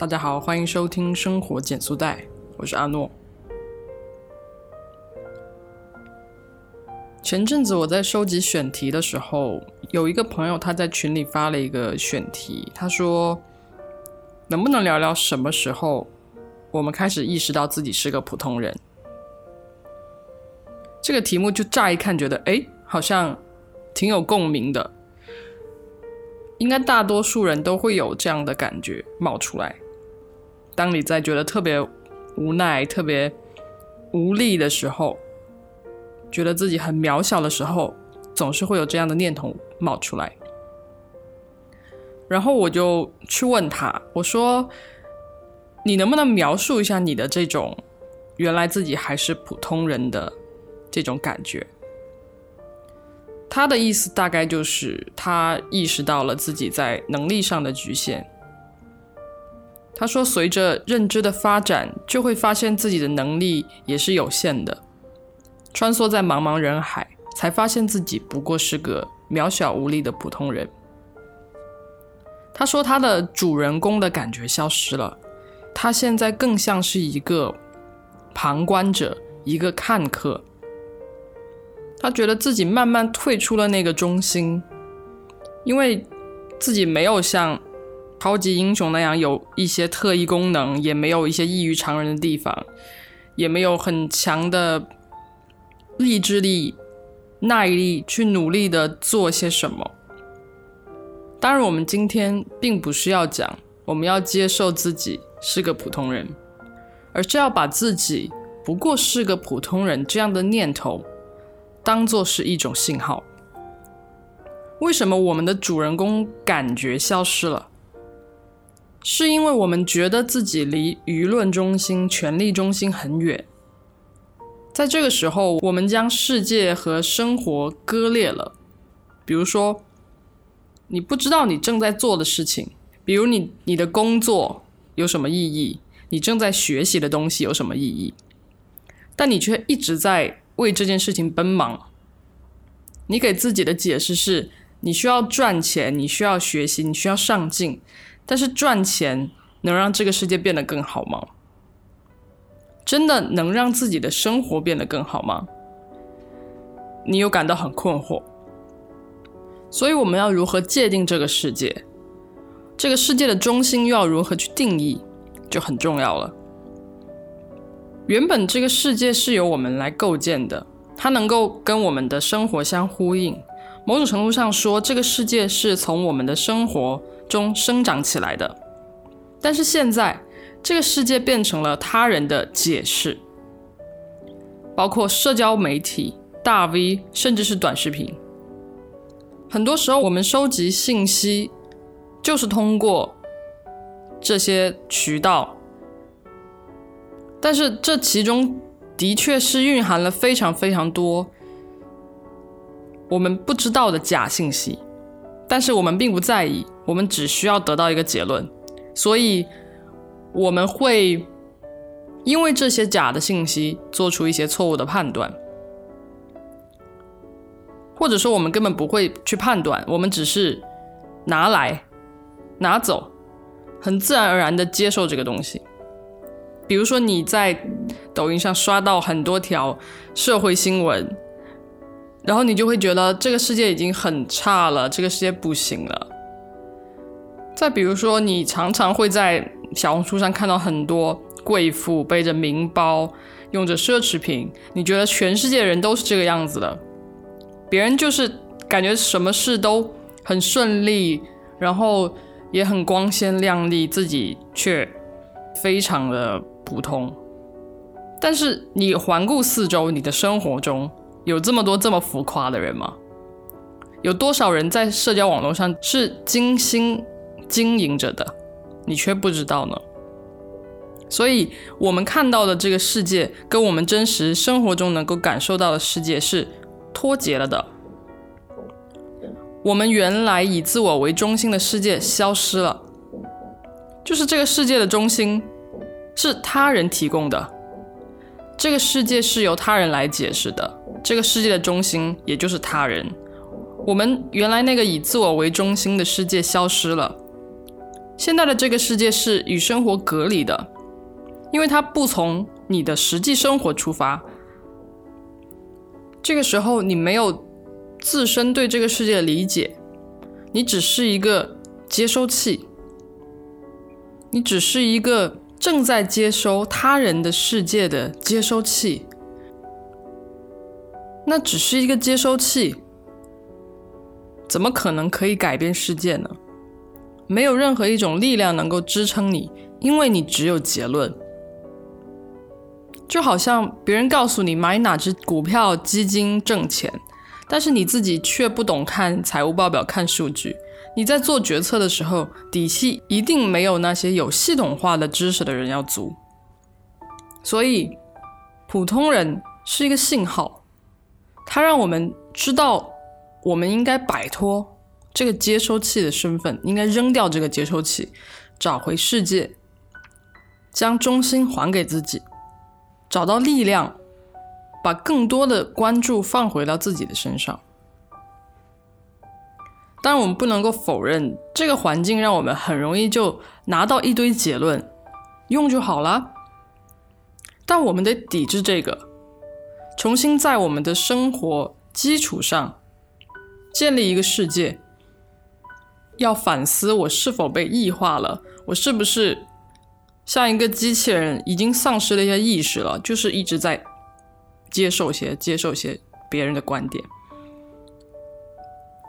大家好，欢迎收听生活减速带，我是阿诺。前阵子我在收集选题的时候，有一个朋友他在群里发了一个选题，他说：“能不能聊聊什么时候我们开始意识到自己是个普通人？”这个题目就乍一看觉得，哎，好像挺有共鸣的。应该大多数人都会有这样的感觉冒出来。当你在觉得特别无奈、特别无力的时候，觉得自己很渺小的时候，总是会有这样的念头冒出来。然后我就去问他，我说：“你能不能描述一下你的这种原来自己还是普通人的这种感觉？”他的意思大概就是他意识到了自己在能力上的局限。他说：“随着认知的发展，就会发现自己的能力也是有限的。穿梭在茫茫人海，才发现自己不过是个渺小无力的普通人。”他说：“他的主人公的感觉消失了，他现在更像是一个旁观者，一个看客。”他觉得自己慢慢退出了那个中心，因为自己没有像超级英雄那样有一些特异功能，也没有一些异于常人的地方，也没有很强的意志力、耐力去努力的做些什么。当然，我们今天并不是要讲我们要接受自己是个普通人，而是要把自己不过是个普通人这样的念头。当做是一种信号。为什么我们的主人公感觉消失了？是因为我们觉得自己离舆论中心、权力中心很远。在这个时候，我们将世界和生活割裂了。比如说，你不知道你正在做的事情，比如你你的工作有什么意义，你正在学习的东西有什么意义，但你却一直在。为这件事情奔忙，你给自己的解释是：你需要赚钱，你需要学习，你需要上进。但是赚钱能让这个世界变得更好吗？真的能让自己的生活变得更好吗？你又感到很困惑。所以我们要如何界定这个世界？这个世界的中心又要如何去定义，就很重要了。原本这个世界是由我们来构建的，它能够跟我们的生活相呼应。某种程度上说，这个世界是从我们的生活中生长起来的。但是现在，这个世界变成了他人的解释，包括社交媒体、大 V，甚至是短视频。很多时候，我们收集信息就是通过这些渠道。但是这其中的确是蕴含了非常非常多我们不知道的假信息，但是我们并不在意，我们只需要得到一个结论，所以我们会因为这些假的信息做出一些错误的判断，或者说我们根本不会去判断，我们只是拿来拿走，很自然而然的接受这个东西。比如说你在抖音上刷到很多条社会新闻，然后你就会觉得这个世界已经很差了，这个世界不行了。再比如说，你常常会在小红书上看到很多贵妇背着名包，用着奢侈品，你觉得全世界人都是这个样子的，别人就是感觉什么事都很顺利，然后也很光鲜亮丽，自己却非常的。普通，但是你环顾四周，你的生活中有这么多这么浮夸的人吗？有多少人在社交网络上是精心经营着的，你却不知道呢？所以，我们看到的这个世界，跟我们真实生活中能够感受到的世界是脱节了的。我们原来以自我为中心的世界消失了，就是这个世界的中心。是他人提供的，这个世界是由他人来解释的。这个世界的中心也就是他人。我们原来那个以自我为中心的世界消失了，现在的这个世界是与生活隔离的，因为它不从你的实际生活出发。这个时候，你没有自身对这个世界的理解，你只是一个接收器，你只是一个正在接收他人的世界的接收器。那只是一个接收器，怎么可能可以改变世界呢？没有任何一种力量能够支撑你，因为你只有结论。就好像别人告诉你买哪只股票基金挣钱，但是你自己却不懂看财务报表、看数据。你在做决策的时候，底气一定没有那些有系统化的知识的人要足。所以，普通人是一个信号，它让我们知道我们应该摆脱这个接收器的身份，应该扔掉这个接收器，找回世界，将中心还给自己。找到力量，把更多的关注放回到自己的身上。当然，我们不能够否认这个环境让我们很容易就拿到一堆结论，用就好了。但我们得抵制这个，重新在我们的生活基础上建立一个世界。要反思我是否被异化了，我是不是？像一个机器人，已经丧失了一些意识了，就是一直在接受些、接受些别人的观点。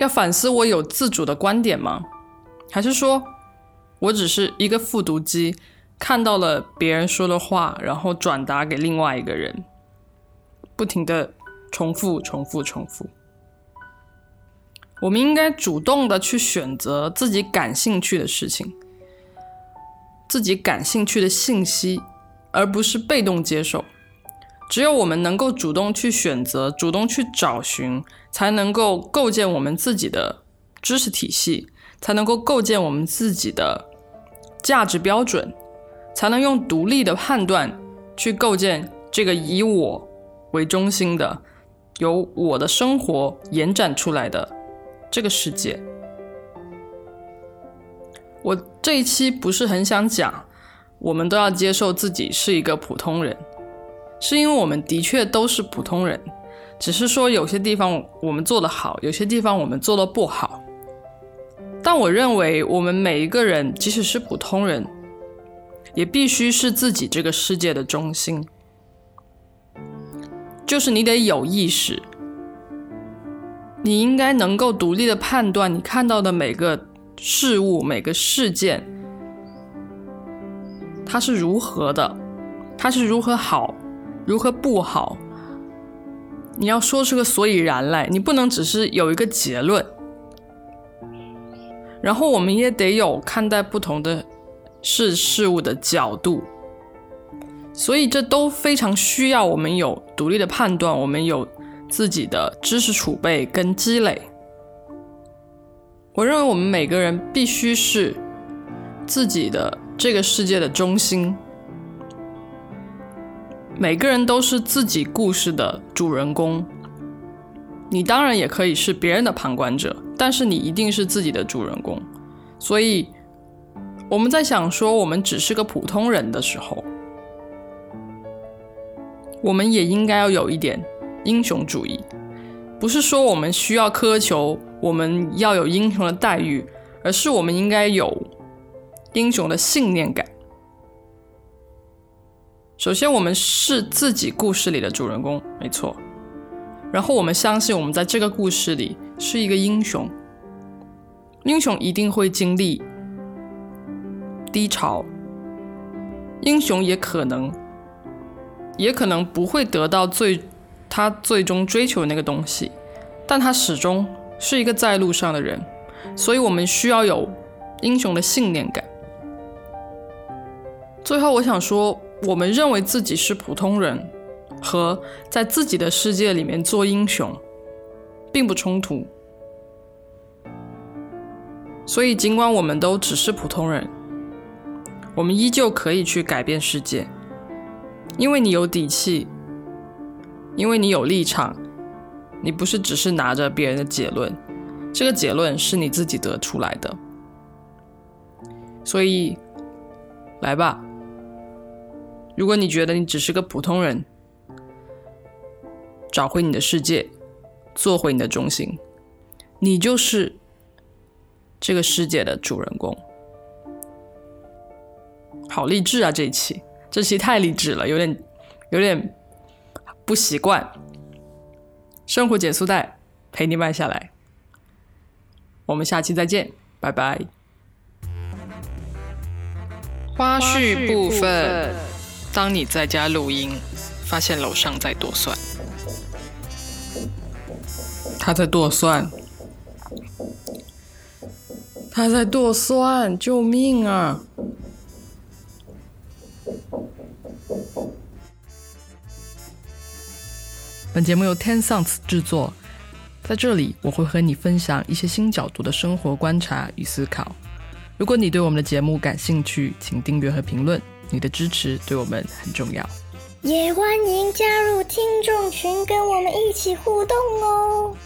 要反思，我有自主的观点吗？还是说我只是一个复读机，看到了别人说的话，然后转达给另外一个人，不停的重复、重复、重复？我们应该主动的去选择自己感兴趣的事情。自己感兴趣的信息，而不是被动接受。只有我们能够主动去选择、主动去找寻，才能够构建我们自己的知识体系，才能够构建我们自己的价值标准，才能用独立的判断去构建这个以我为中心的、由我的生活延展出来的这个世界。我这一期不是很想讲，我们都要接受自己是一个普通人，是因为我们的确都是普通人，只是说有些地方我们做得好，有些地方我们做得不好。但我认为，我们每一个人，即使是普通人，也必须是自己这个世界的中心，就是你得有意识，你应该能够独立的判断你看到的每个。事物每个事件，它是如何的？它是如何好，如何不好？你要说出个所以然来，你不能只是有一个结论。然后我们也得有看待不同的事事物的角度，所以这都非常需要我们有独立的判断，我们有自己的知识储备跟积累。我认为我们每个人必须是自己的这个世界的中心，每个人都是自己故事的主人公。你当然也可以是别人的旁观者，但是你一定是自己的主人公。所以我们在想说我们只是个普通人的时候，我们也应该要有一点英雄主义，不是说我们需要苛求。我们要有英雄的待遇，而是我们应该有英雄的信念感。首先，我们是自己故事里的主人公，没错。然后，我们相信我们在这个故事里是一个英雄。英雄一定会经历低潮，英雄也可能，也可能不会得到最他最终追求的那个东西，但他始终。是一个在路上的人，所以我们需要有英雄的信念感。最后，我想说，我们认为自己是普通人，和在自己的世界里面做英雄，并不冲突。所以，尽管我们都只是普通人，我们依旧可以去改变世界，因为你有底气，因为你有立场。你不是只是拿着别人的结论，这个结论是你自己得出来的。所以，来吧。如果你觉得你只是个普通人，找回你的世界，做回你的中心，你就是这个世界的主人公。好励志啊！这一期，这期太励志了，有点有点不习惯。生活减速带陪你慢下来，我们下期再见，拜拜。花絮部分：当你在家录音，发现楼上在剁蒜，他在剁蒜，他在剁蒜，救命啊！本节目由 Ten Sounds 制作，在这里我会和你分享一些新角度的生活观察与思考。如果你对我们的节目感兴趣，请订阅和评论，你的支持对我们很重要。也欢迎加入听众群，跟我们一起互动哦。